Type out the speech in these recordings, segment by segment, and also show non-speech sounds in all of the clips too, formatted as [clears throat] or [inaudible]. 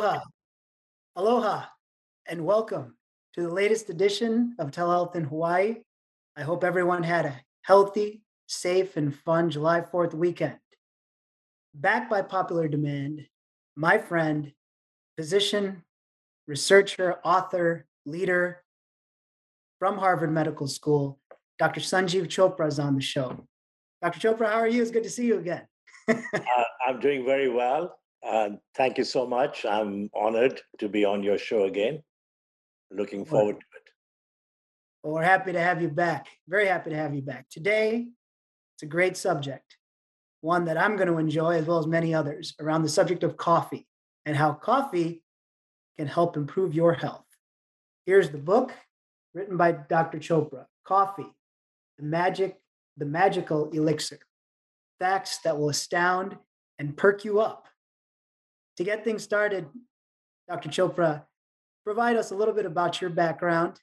Aloha, aloha, and welcome to the latest edition of Telehealth in Hawaii. I hope everyone had a healthy, safe, and fun July 4th weekend. Back by popular demand, my friend, physician, researcher, author, leader from Harvard Medical School, Dr. Sanjiv Chopra is on the show. Dr. Chopra, how are you? It's good to see you again. [laughs] uh, I'm doing very well. Uh, thank you so much. I'm honored to be on your show again. Looking forward to it. Well, we're happy to have you back. Very happy to have you back. Today, it's a great subject, one that I'm going to enjoy as well as many others around the subject of coffee and how coffee can help improve your health. Here's the book written by Dr. Chopra Coffee, the Magic, the Magical Elixir. Facts that will astound and perk you up to get things started, Dr. Chopra, provide us a little bit about your background,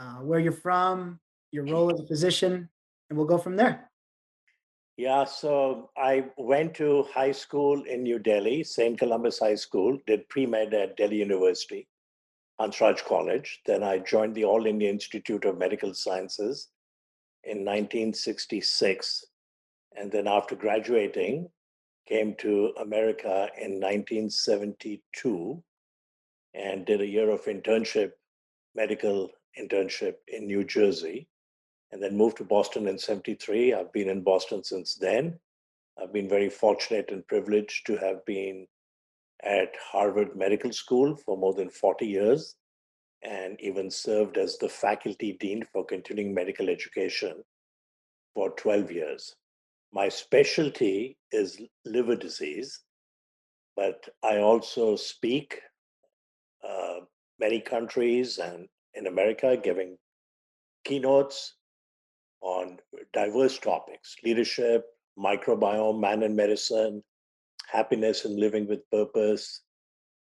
uh, where you're from, your role as a physician, and we'll go from there. Yeah, so I went to high school in New Delhi, St. Columba's High School, did pre med at Delhi University, Hansraj College. Then I joined the All India Institute of Medical Sciences in 1966. And then after graduating, came to America in 1972 and did a year of internship, medical internship in New Jersey, and then moved to Boston in 73. I've been in Boston since then. I've been very fortunate and privileged to have been at Harvard Medical School for more than 40 years and even served as the faculty dean for continuing medical education for 12 years. My specialty is liver disease, but I also speak uh, many countries and in America, giving keynotes on diverse topics leadership, microbiome, man and medicine, happiness and living with purpose,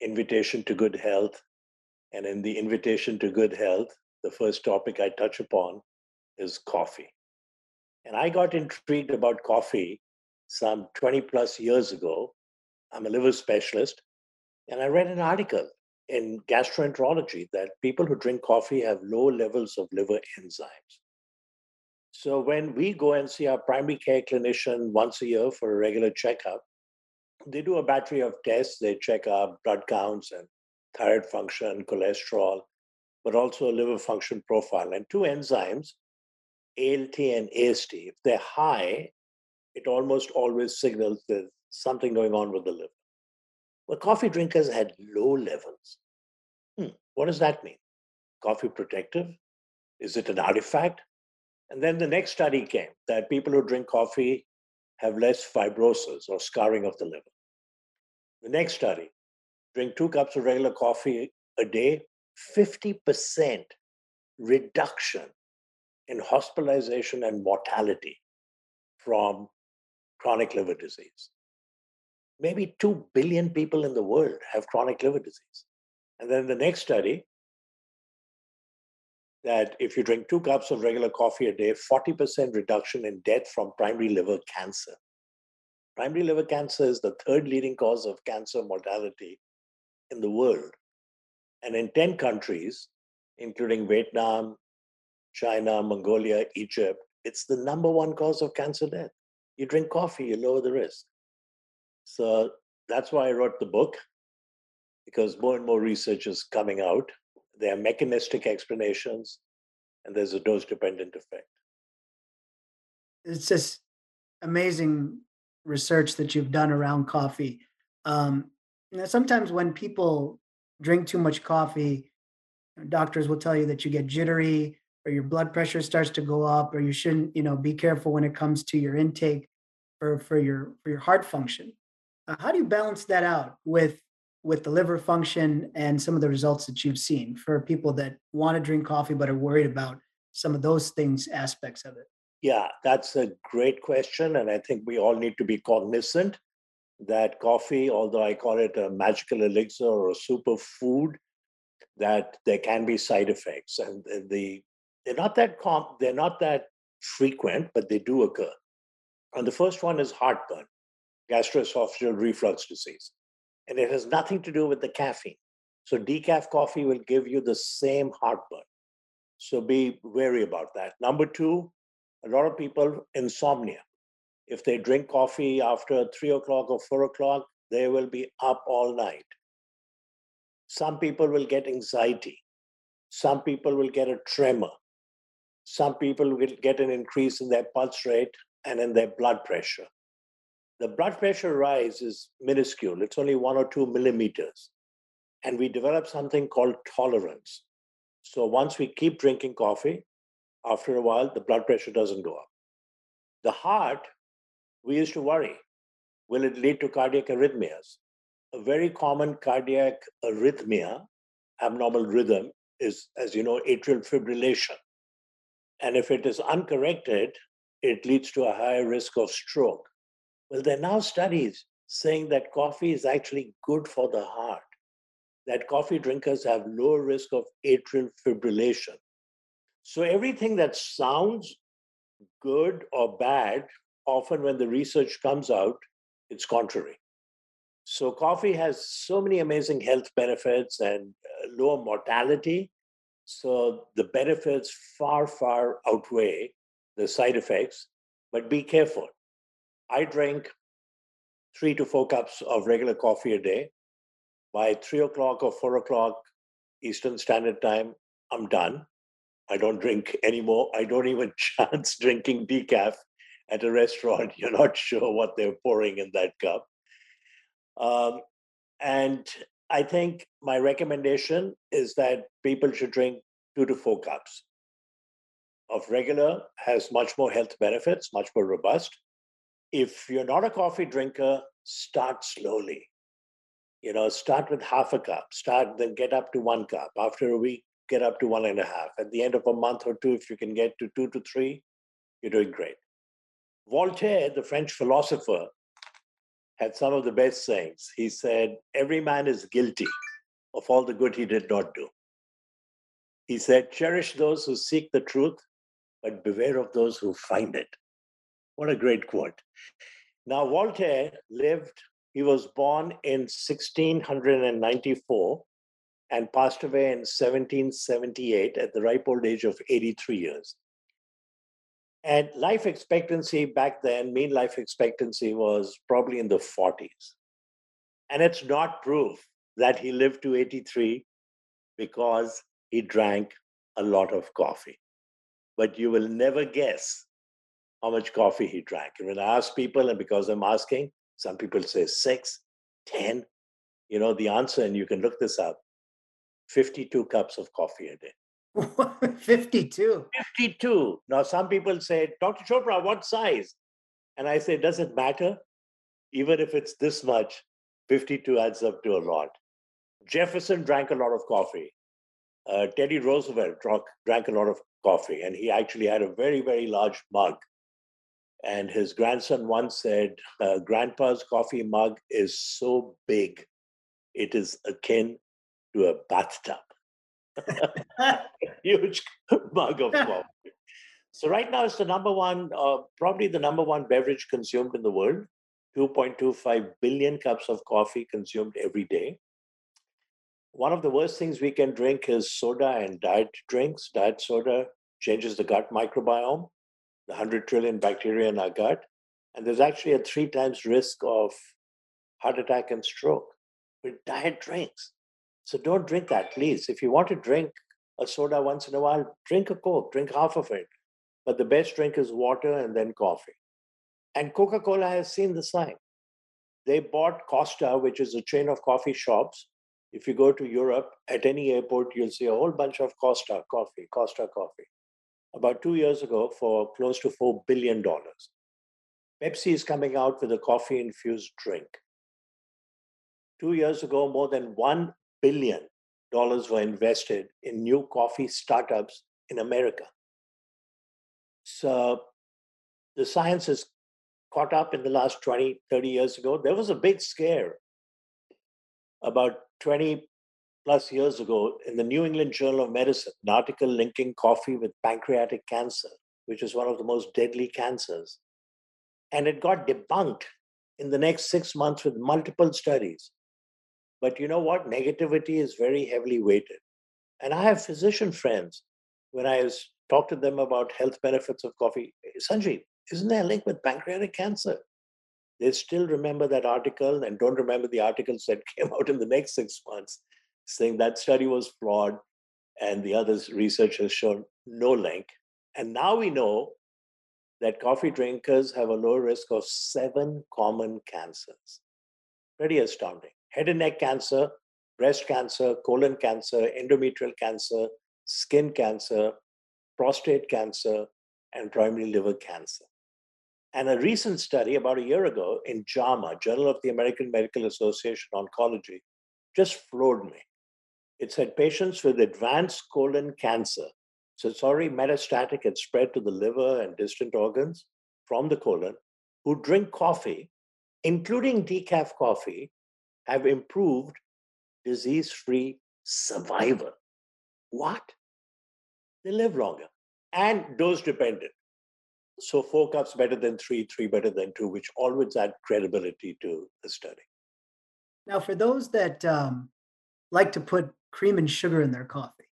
invitation to good health. And in the invitation to good health, the first topic I touch upon is coffee. And I got intrigued about coffee some 20 plus years ago. I'm a liver specialist, and I read an article in gastroenterology that people who drink coffee have low levels of liver enzymes. So when we go and see our primary care clinician once a year for a regular checkup, they do a battery of tests. They check our blood counts and thyroid function, cholesterol, but also a liver function profile. And two enzymes ALT and AST, if they're high, it almost always signals there's something going on with the liver. Well, coffee drinkers had low levels. Hmm, what does that mean? Coffee protective? Is it an artifact? And then the next study came that people who drink coffee have less fibrosis or scarring of the liver. The next study drink two cups of regular coffee a day, 50% reduction in hospitalization and mortality from chronic liver disease. Maybe 2 billion people in the world have chronic liver disease. And then the next study that if you drink two cups of regular coffee a day, 40% reduction in death from primary liver cancer. Primary liver cancer is the third leading cause of cancer mortality in the world. And in 10 countries, including Vietnam, China, Mongolia, Egypt, it's the number one cause of cancer death. You drink coffee, you lower the risk. So that's why I wrote the book, because more and more research is coming out. There are mechanistic explanations, and there's a dose dependent effect. It's just amazing research that you've done around coffee. Um, know, sometimes when people drink too much coffee, doctors will tell you that you get jittery, or your blood pressure starts to go up or you shouldn't you know be careful when it comes to your intake for for your for your heart function. Uh, how do you balance that out with with the liver function and some of the results that you've seen for people that want to drink coffee but are worried about some of those things aspects of it? Yeah that's a great question and i think we all need to be cognizant that coffee although i call it a magical elixir or a superfood that there can be side effects and the they're not that com- they're not that frequent, but they do occur. And the first one is heartburn, gastroesophageal reflux disease. and it has nothing to do with the caffeine. So decaf coffee will give you the same heartburn. So be wary about that. Number two, a lot of people insomnia. If they drink coffee after three o'clock or four o'clock, they will be up all night. Some people will get anxiety. Some people will get a tremor. Some people will get an increase in their pulse rate and in their blood pressure. The blood pressure rise is minuscule, it's only one or two millimeters. And we develop something called tolerance. So once we keep drinking coffee, after a while, the blood pressure doesn't go up. The heart, we used to worry will it lead to cardiac arrhythmias? A very common cardiac arrhythmia, abnormal rhythm, is, as you know, atrial fibrillation. And if it is uncorrected, it leads to a higher risk of stroke. Well, there are now studies saying that coffee is actually good for the heart, that coffee drinkers have lower risk of atrial fibrillation. So everything that sounds good or bad, often when the research comes out, it's contrary. So coffee has so many amazing health benefits and uh, lower mortality. So the benefits far, far outweigh the side effects, but be careful. I drink three to four cups of regular coffee a day. By three o'clock or four o'clock Eastern Standard Time, I'm done. I don't drink anymore. I don't even [laughs] chance drinking decaf at a restaurant. [laughs] You're not sure what they're pouring in that cup. Um, and I think my recommendation is that people should drink two to four cups of regular, has much more health benefits, much more robust. If you're not a coffee drinker, start slowly. You know, start with half a cup, start, then get up to one cup. After a week, get up to one and a half. At the end of a month or two, if you can get to two to three, you're doing great. Voltaire, the French philosopher, had some of the best sayings. He said, Every man is guilty of all the good he did not do. He said, Cherish those who seek the truth, but beware of those who find it. What a great quote. Now, Voltaire lived, he was born in 1694 and passed away in 1778 at the ripe old age of 83 years. And life expectancy back then, mean life expectancy was probably in the 40s. And it's not proof that he lived to 83 because he drank a lot of coffee. But you will never guess how much coffee he drank. And when I ask people, and because I'm asking, some people say six, ten. You know the answer, and you can look this up 52 cups of coffee a day. [laughs] 52. 52. Now, some people say, Dr. Chopra, what size? And I say, does it matter? Even if it's this much, 52 adds up to a lot. Jefferson drank a lot of coffee. Uh, Teddy Roosevelt drank, drank a lot of coffee, and he actually had a very, very large mug. And his grandson once said, uh, Grandpa's coffee mug is so big, it is akin to a bathtub. [laughs] huge mug of [laughs] coffee. So right now it's the number one, uh, probably the number one beverage consumed in the world. 2.25 billion cups of coffee consumed every day. One of the worst things we can drink is soda and diet drinks. Diet soda changes the gut microbiome, the 100 trillion bacteria in our gut. And there's actually a three times risk of heart attack and stroke with diet drinks. So don't drink that, please. If you want to drink a soda once in a while, drink a Coke, drink half of it. But the best drink is water and then coffee. And Coca Cola has seen the sign. They bought Costa, which is a chain of coffee shops. If you go to Europe, at any airport, you'll see a whole bunch of Costa coffee, Costa coffee. About two years ago, for close to $4 billion. Pepsi is coming out with a coffee infused drink. Two years ago, more than 1 billion dollars were invested in new coffee startups in America. So the science has caught up in the last 20, 30 years ago. There was a big scare about 20 plus years ago in the New England Journal of Medicine, an article linking coffee with pancreatic cancer, which is one of the most deadly cancers. And it got debunked in the next six months with multiple studies. But you know what? Negativity is very heavily weighted. And I have physician friends. When I talk to them about health benefits of coffee, Sanjiv, isn't there a link with pancreatic cancer? They still remember that article and don't remember the articles that [laughs] came out in the next six months saying that study was flawed and the others research has shown no link. And now we know that coffee drinkers have a lower risk of seven common cancers. Pretty astounding. Head and neck cancer, breast cancer, colon cancer, endometrial cancer, skin cancer, prostate cancer, and primary liver cancer. And a recent study about a year ago in JAMA, Journal of the American Medical Association Oncology, just floored me. It said patients with advanced colon cancer, so it's already metastatic and spread to the liver and distant organs from the colon, who drink coffee, including decaf coffee, have improved disease free survival. What? They live longer and dose dependent. So, four cups better than three, three better than two, which always add credibility to the study. Now, for those that um, like to put cream and sugar in their coffee.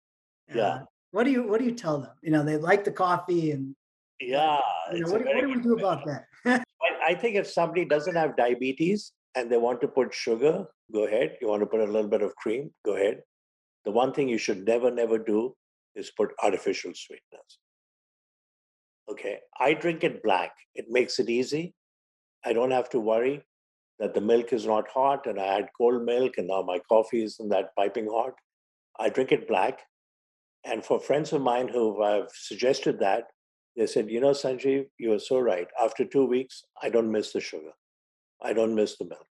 Yeah. Uh, what do you what do you tell them? You know, they like the coffee and yeah. You know, what, what, do we do about that? [laughs] I, I think if somebody doesn't have diabetes and they want to put sugar, go ahead. You want to put a little bit of cream, go ahead. The one thing you should never, never do is put artificial sweeteners. Okay, I drink it black. It makes it easy. I don't have to worry that the milk is not hot and I had cold milk and now my coffee isn't that piping hot. I drink it black. And for friends of mine who have suggested that, they said, you know, Sanjiv, you are so right. After two weeks, I don't miss the sugar. I don't miss the milk.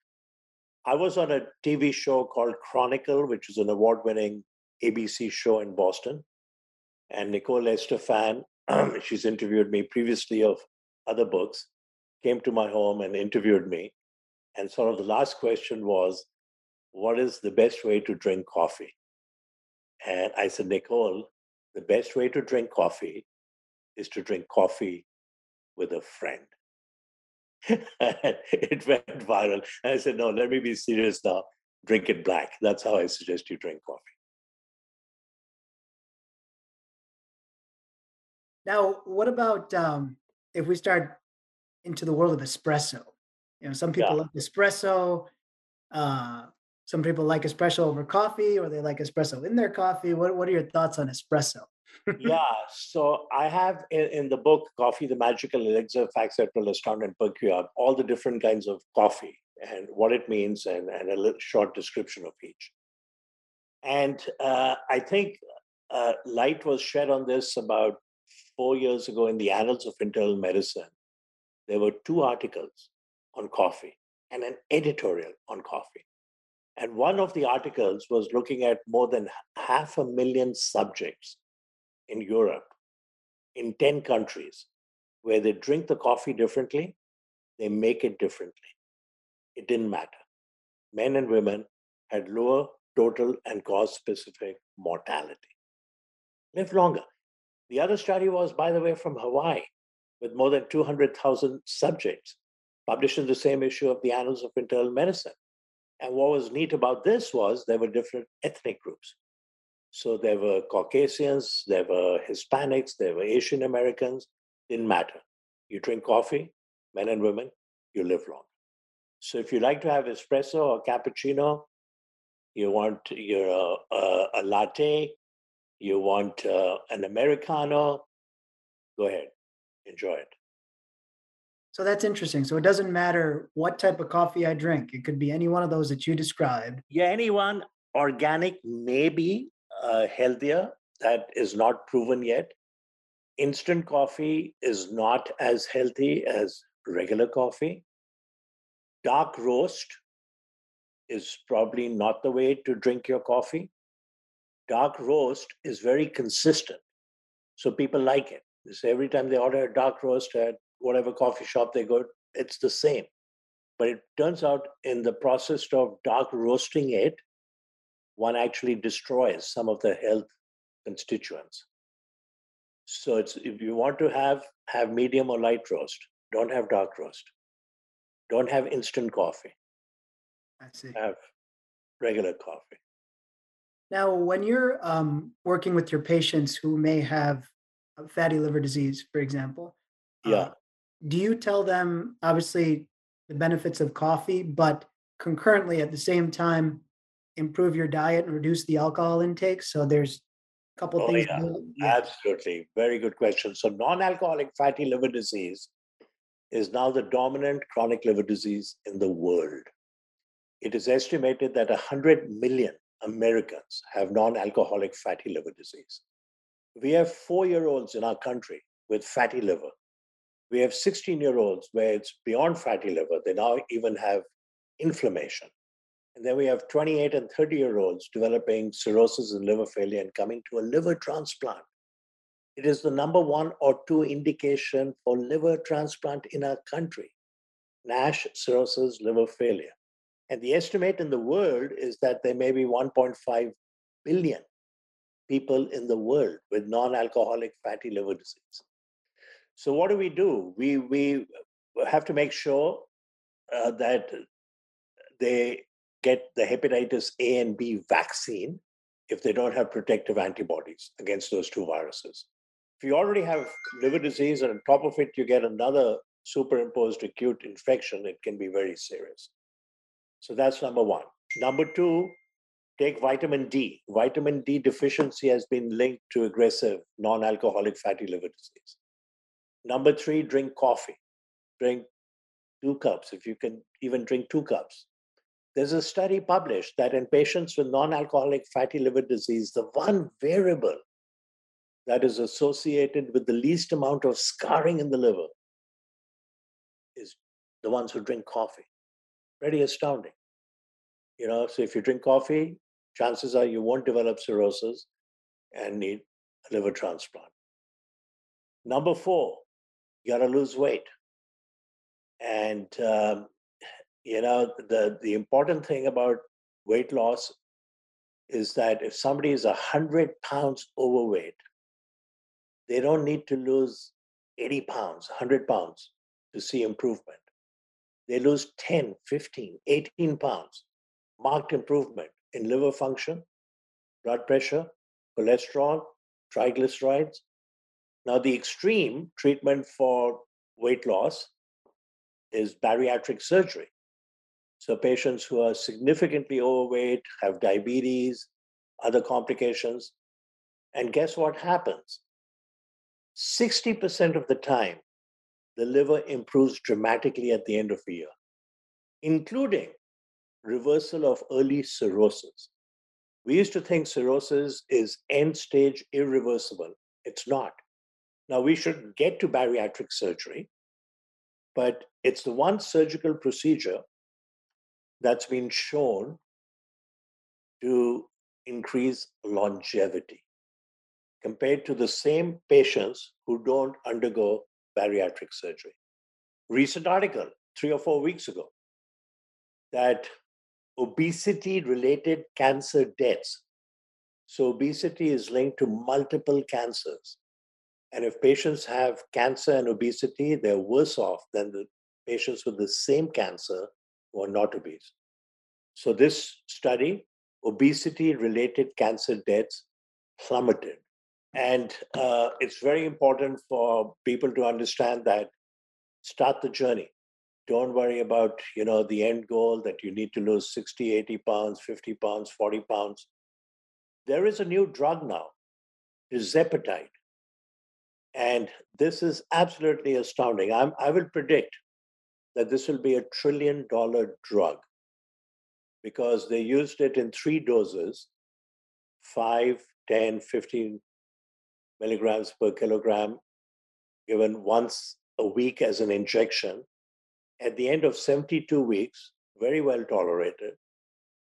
I was on a TV show called Chronicle, which is an award winning ABC show in Boston. And Nicole Estaphan, [clears throat] she's interviewed me previously of other books, came to my home and interviewed me. And sort of the last question was, what is the best way to drink coffee? And I said, Nicole, the best way to drink coffee is to drink coffee with a friend. [laughs] it went viral. And I said, no, let me be serious now. Drink it black. That's how I suggest you drink coffee. Now, what about um, if we start into the world of espresso? You know, some people yeah. like espresso. Uh, some people like espresso over coffee, or they like espresso in their coffee. What What are your thoughts on espresso? Yeah, [laughs] so I have in, in, the book "Coffee: The Magical Elixir: Facts That Will Astound and Perk You Up" all the different kinds of coffee and what it means, and, and a little short description of each. And uh, I think uh, light was shed on this about four years ago in the Annals of Internal Medicine. There were two articles on coffee and an editorial on coffee. And one of the articles was looking at more than half a million subjects in Europe, in 10 countries, where they drink the coffee differently, they make it differently. It didn't matter. Men and women had lower total and cause specific mortality. Live longer. The other study was, by the way, from Hawaii, with more than 200,000 subjects published in the same issue of the Annals of Internal Medicine. And what was neat about this was there were different ethnic groups. So there were Caucasians, there were Hispanics, there were Asian Americans, didn't matter. You drink coffee, men and women, you live long. So if you like to have espresso or cappuccino, you want your uh, uh, a latte, you want uh, an americano, go ahead, enjoy it. So that's interesting. So it doesn't matter what type of coffee I drink. It could be any one of those that you described. Yeah, anyone. Organic may be uh, healthier. That is not proven yet. Instant coffee is not as healthy as regular coffee. Dark roast is probably not the way to drink your coffee. Dark roast is very consistent. So people like it. Every time they order a dark roast at whatever coffee shop they go, it's the same. But it turns out in the process of dark roasting it, one actually destroys some of the health constituents. So it's if you want to have have medium or light roast, don't have dark roast. Don't have instant coffee. I see. Have regular coffee. Now, when you're um, working with your patients who may have uh, fatty liver disease, for example, uh, Yeah. do you tell them obviously the benefits of coffee, but concurrently at the same time improve your diet and reduce the alcohol intake? So there's a couple Oh, things. yeah. Yeah. Absolutely. Very good question. So, non alcoholic fatty liver disease is now the dominant chronic liver disease in the world. It is estimated that 100 million Americans have non alcoholic fatty liver disease. We have four year olds in our country with fatty liver. We have 16 year olds where it's beyond fatty liver. They now even have inflammation. And then we have 28 and 30 year olds developing cirrhosis and liver failure and coming to a liver transplant. It is the number one or two indication for liver transplant in our country NASH, cirrhosis, liver failure. And the estimate in the world is that there may be 1.5 billion people in the world with non alcoholic fatty liver disease. So, what do we do? We, we have to make sure uh, that they get the hepatitis A and B vaccine if they don't have protective antibodies against those two viruses. If you already have liver disease and on top of it you get another superimposed acute infection, it can be very serious. So that's number one. Number two, take vitamin D. Vitamin D deficiency has been linked to aggressive non alcoholic fatty liver disease. Number three, drink coffee. Drink two cups, if you can even drink two cups. There's a study published that in patients with non alcoholic fatty liver disease, the one variable that is associated with the least amount of scarring in the liver is the ones who drink coffee. Pretty astounding. You know, so if you drink coffee, chances are you won't develop cirrhosis and need a liver transplant. Number four, you got to lose weight. And um, you know the the important thing about weight loss is that if somebody is 100 pounds overweight they don't need to lose 80 pounds 100 pounds to see improvement. They lose 10 15 18 pounds marked improvement in liver function blood pressure cholesterol triglycerides. Now the extreme treatment for weight loss is bariatric surgery so patients who are significantly overweight, have diabetes, other complications. And guess what happens? 60% of the time, the liver improves dramatically at the end of a year, including reversal of early cirrhosis. We used to think cirrhosis is end stage irreversible. It's not. Now, we should get to bariatric surgery, but it's the one surgical procedure that's been shown to increase longevity compared to the same patients who don't undergo bariatric surgery. Recent article, three or four weeks ago, that obesity related cancer deaths. So, obesity is linked to multiple cancers. And if patients have cancer and obesity, they're worse off than the patients with the same cancer are not obese. So, this study, obesity related cancer deaths plummeted. And uh, it's very important for people to understand that start the journey. Don't worry about you know the end goal that you need to lose 60, 80 pounds, 50 pounds, 40 pounds. There is a new drug now, tirzepatide. And this is absolutely astounding. I'm, I will predict that this will be a trillion dollar drug because they used it in three doses 5, 10, 15 milligrams per kilogram, given once a week as an injection. At the end of 72 weeks, very well tolerated,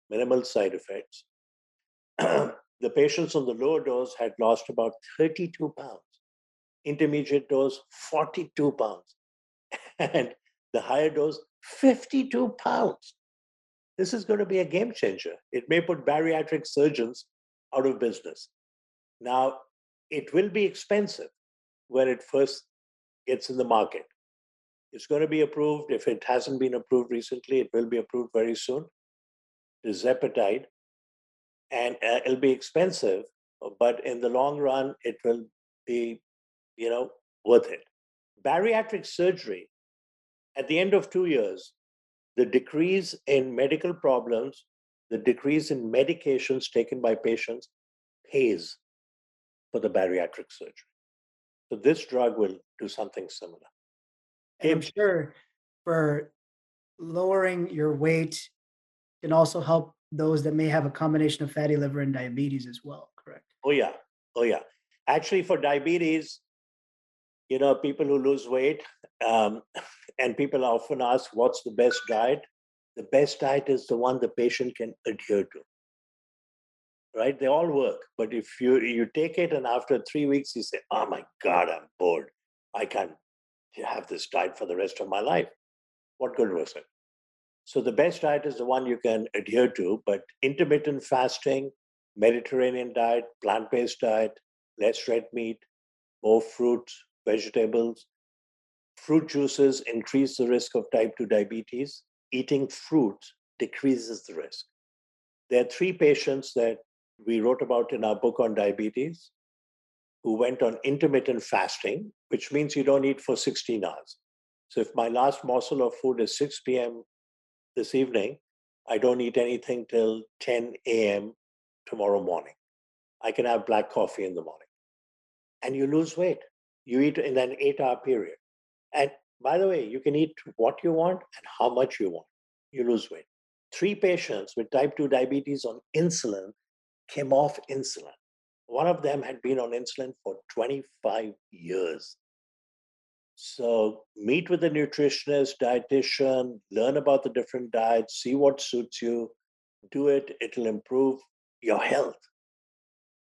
minimal side effects. [clears throat] the patients on the lower dose had lost about 32 pounds, intermediate dose, 42 pounds, [laughs] and the higher dose, 52 pounds. This is going to be a game changer. It may put bariatric surgeons out of business. Now, it will be expensive when it first gets in the market. It's going to be approved. If it hasn't been approved recently, it will be approved very soon. Tirzepatide. and uh, it'll be expensive, but in the long run, it will be, you know, worth it. Bariatric surgery, at the end of two years, the decrease in medical problems, the decrease in medications taken by patients pays for the bariatric surgery. So this drug will do something similar. And I'm sure for lowering your weight can also help those that may have a combination of fatty liver and diabetes as well, correct? Oh, yeah. Oh, yeah. Actually, for diabetes, you know, people who lose weight, um, and people often ask, what's the best diet? The best diet is the one the patient can adhere to. Right? They all work. But if you you take it and after three weeks you say, Oh my God, I'm bored. I can't have this diet for the rest of my life. What good was it? So the best diet is the one you can adhere to, but intermittent fasting, Mediterranean diet, plant-based diet, less red meat, more fruit, vegetables, fruit juices increase the risk of type 2 diabetes. Eating fruit decreases the risk. There are three patients that we wrote about in our book on diabetes who went on intermittent fasting, which means you don't eat for 16 hours. So if my last morsel of food is 6 p.m this evening, I don't eat anything till 10 a.m. tomorrow morning. I can have black coffee in the morning. And you lose weight. You eat in an eight hour period. And by the way, you can eat what you want and how much you want. You lose weight. Three patients with type 2 diabetes on insulin came off insulin. One of them had been on insulin for 25 years. So meet with a nutritionist, dietitian, learn about the different diets, see what suits you, do it. It'll improve your health.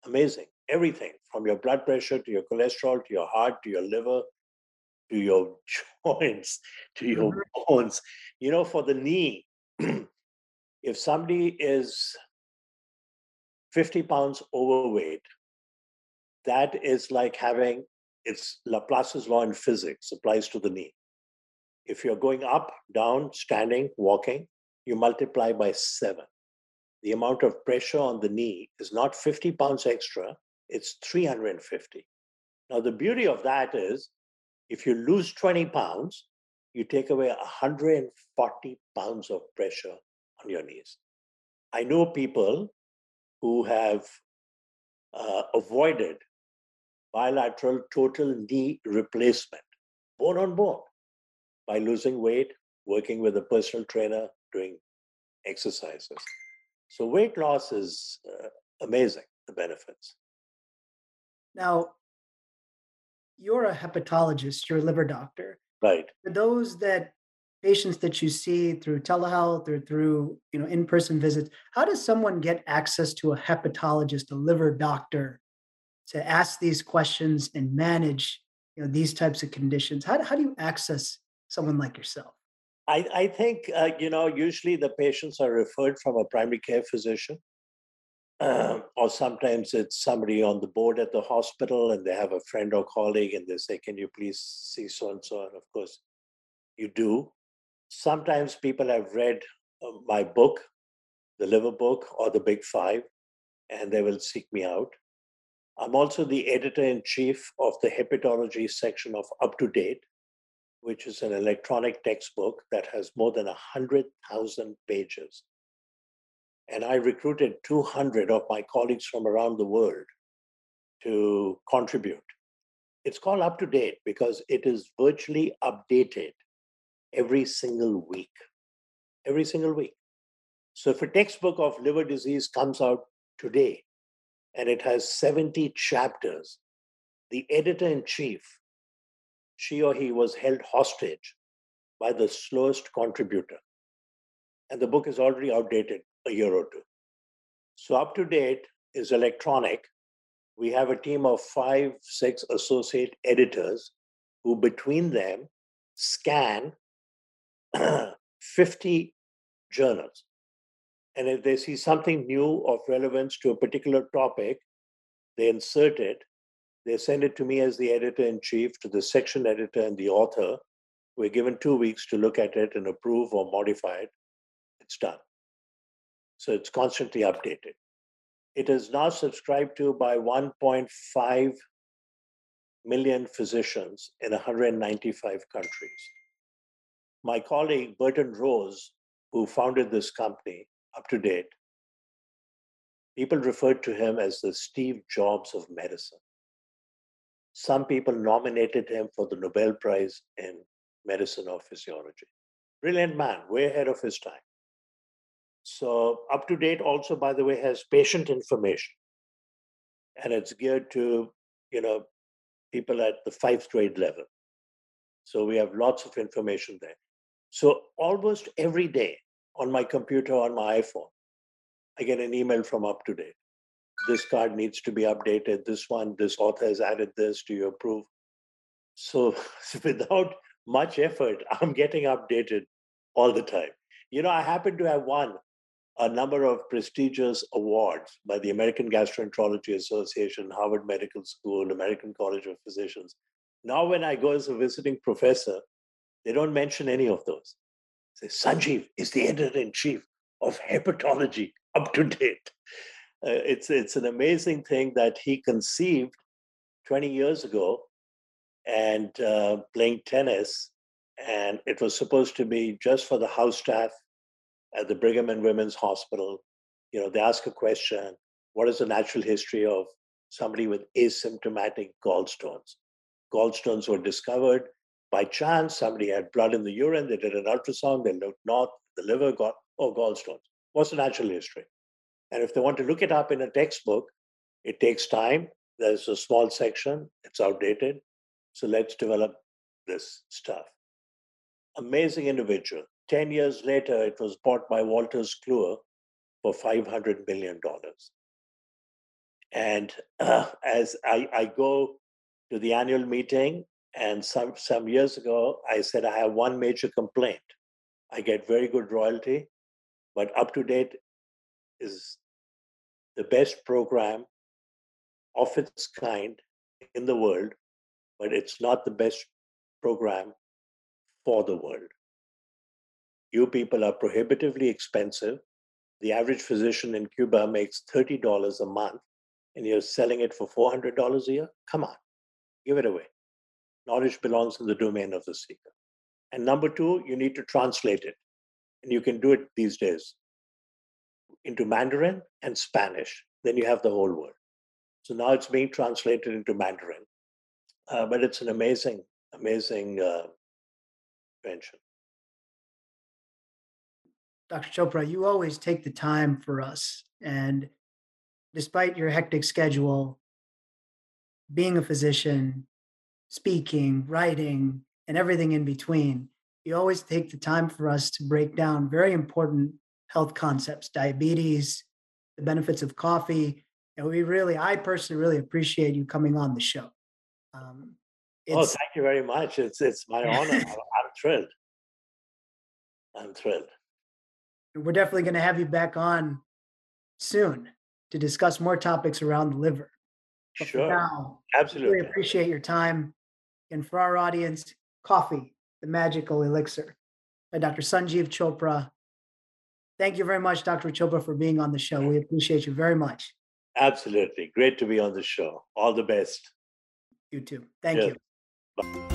Amazing. Everything from your blood pressure to your cholesterol to your heart to your liver to your [laughs] joints to your mm-hmm. bones. You know, for the knee, [clears throat] if somebody is 50 pounds overweight, that is like having it's Laplace's law in physics applies to the knee. If you're going up, down, standing, walking, you multiply by seven. The amount of pressure on the knee is not 50 pounds extra, it's 350. Now, the beauty of that is if you lose 20 pounds, you take away 140 pounds of pressure on your knees. I know people who have uh, avoided bilateral total knee replacement, bone on bone, by losing weight, working with a personal trainer, doing exercises. So weight loss is uh, amazing, the benefits. Now, you're a hepatologist, you're a liver doctor. Right. For those that patients that you see through telehealth or through you know in-person visits, how does someone get access to a hepatologist, a liver doctor to ask these questions and manage you know these types of conditions how, how do you access someone like yourself i, I think uh, you know usually the patients are referred from a primary care physician uh, or sometimes it's somebody on the board at the hospital and they have a friend or colleague and they say can you please see so and so and of course you do. Sometimes people have read uh, my book the liver book or the big five and they will seek me out. I'm also the editor in chief of the hepatology section of Up to Date, which is an electronic textbook that has more than 100,000 pages. And I recruited 200 of my colleagues from around the world to contribute. It's called Up to Date because it is virtually updated every single week. Every single week. So if a textbook of liver disease comes out today, and it has 70 chapters. The editor in chief, she or he was held hostage by the slowest contributor. And the book is already outdated a year or two. So, up to date is electronic. We have a team of five, six associate editors who, between them, scan [clears throat] 50 journals. And if they see something new of relevance to a particular topic, they insert it. They send it to me as the editor in chief, to the section editor and the author. We're given two weeks to look at it and approve or modify it. It's done. So it's constantly updated. It is now subscribed to by 1.5 million physicians in 195 countries. My colleague Burton Rose, who founded this company, Up to Date, people referred to him as the Steve Jobs of medicine. Some people nominated him for the Nobel Prize in Medicine or Physiology. Brilliant man, way ahead of his time. So, Up to Date also, by the way, has patient information. And it's geared to, you know, people at the fifth grade level. So we have lots of information there. So almost every day on my computer, on my iPhone, I get an email from Up to Date. This card needs to be updated. This one, this author has added this. Do you approve? So, without much effort, I'm getting updated all the time. You know, I happen to have won a number of prestigious awards by the American Gastroenterology Association, Harvard Medical School, American College of Physicians. Now, when I go as a visiting professor, they don't mention any of those. Say, Sanjiv is the editor in chief of hepatology up to date. Uh, it's, it's an amazing thing that he conceived 20 years ago and uh, playing tennis. And it was supposed to be just for the house staff at the Brigham and Women's Hospital. You know, they ask a question What is the natural history of somebody with asymptomatic gallstones? Gallstones were discovered by chance. Somebody had blood in the urine. They did an ultrasound. They looked north. The liver got, oh, gallstones. What's the natural history? And if they want to look it up in a textbook, it takes time. There's a small section, it's outdated. So let's develop this stuff. Amazing individual. 10 years later, it was bought by Wolters Kluwer for $500 million. And uh, [clears throat] as I, I go to the annual meeting, and some, some years ago, I said, I have one major complaint. I get very good royalty, but up to date is the best program of its kind in the world, but it's not the best program for the world. You people are prohibitively expensive. The average physician in Cuba makes $30 a month, and you're selling it for $400 a year? Come on, give it away. Knowledge belongs in the domain of the seeker. And number two, you need to translate it. And you can do it these days into Mandarin and Spanish. Then you have the whole world. So now it's being translated into Mandarin. Uh, but it's an amazing, amazing uh, invention. Dr. Chopra, you always take the time for us. And despite your hectic schedule, being a physician, speaking, writing, and everything in between, you always take the time for us to break down very important health concepts, diabetes, the benefits of coffee. And we really, I personally really appreciate you coming on the show. Um, oh, thank you very much. It's, it's my honor. [laughs] I'm, I'm thrilled. I'm thrilled we're definitely going to have you back on soon to discuss more topics around the liver. But sure. now, Absolutely. Really appreciate your time. And for our audience, coffee, the magical elixir by Dr. Sanjiv Chopra. Thank you very much, Dr. Chopra, for being on the show. We appreciate you very much. Absolutely. Great to be on the show. All the best. You too. Thank you. Bye.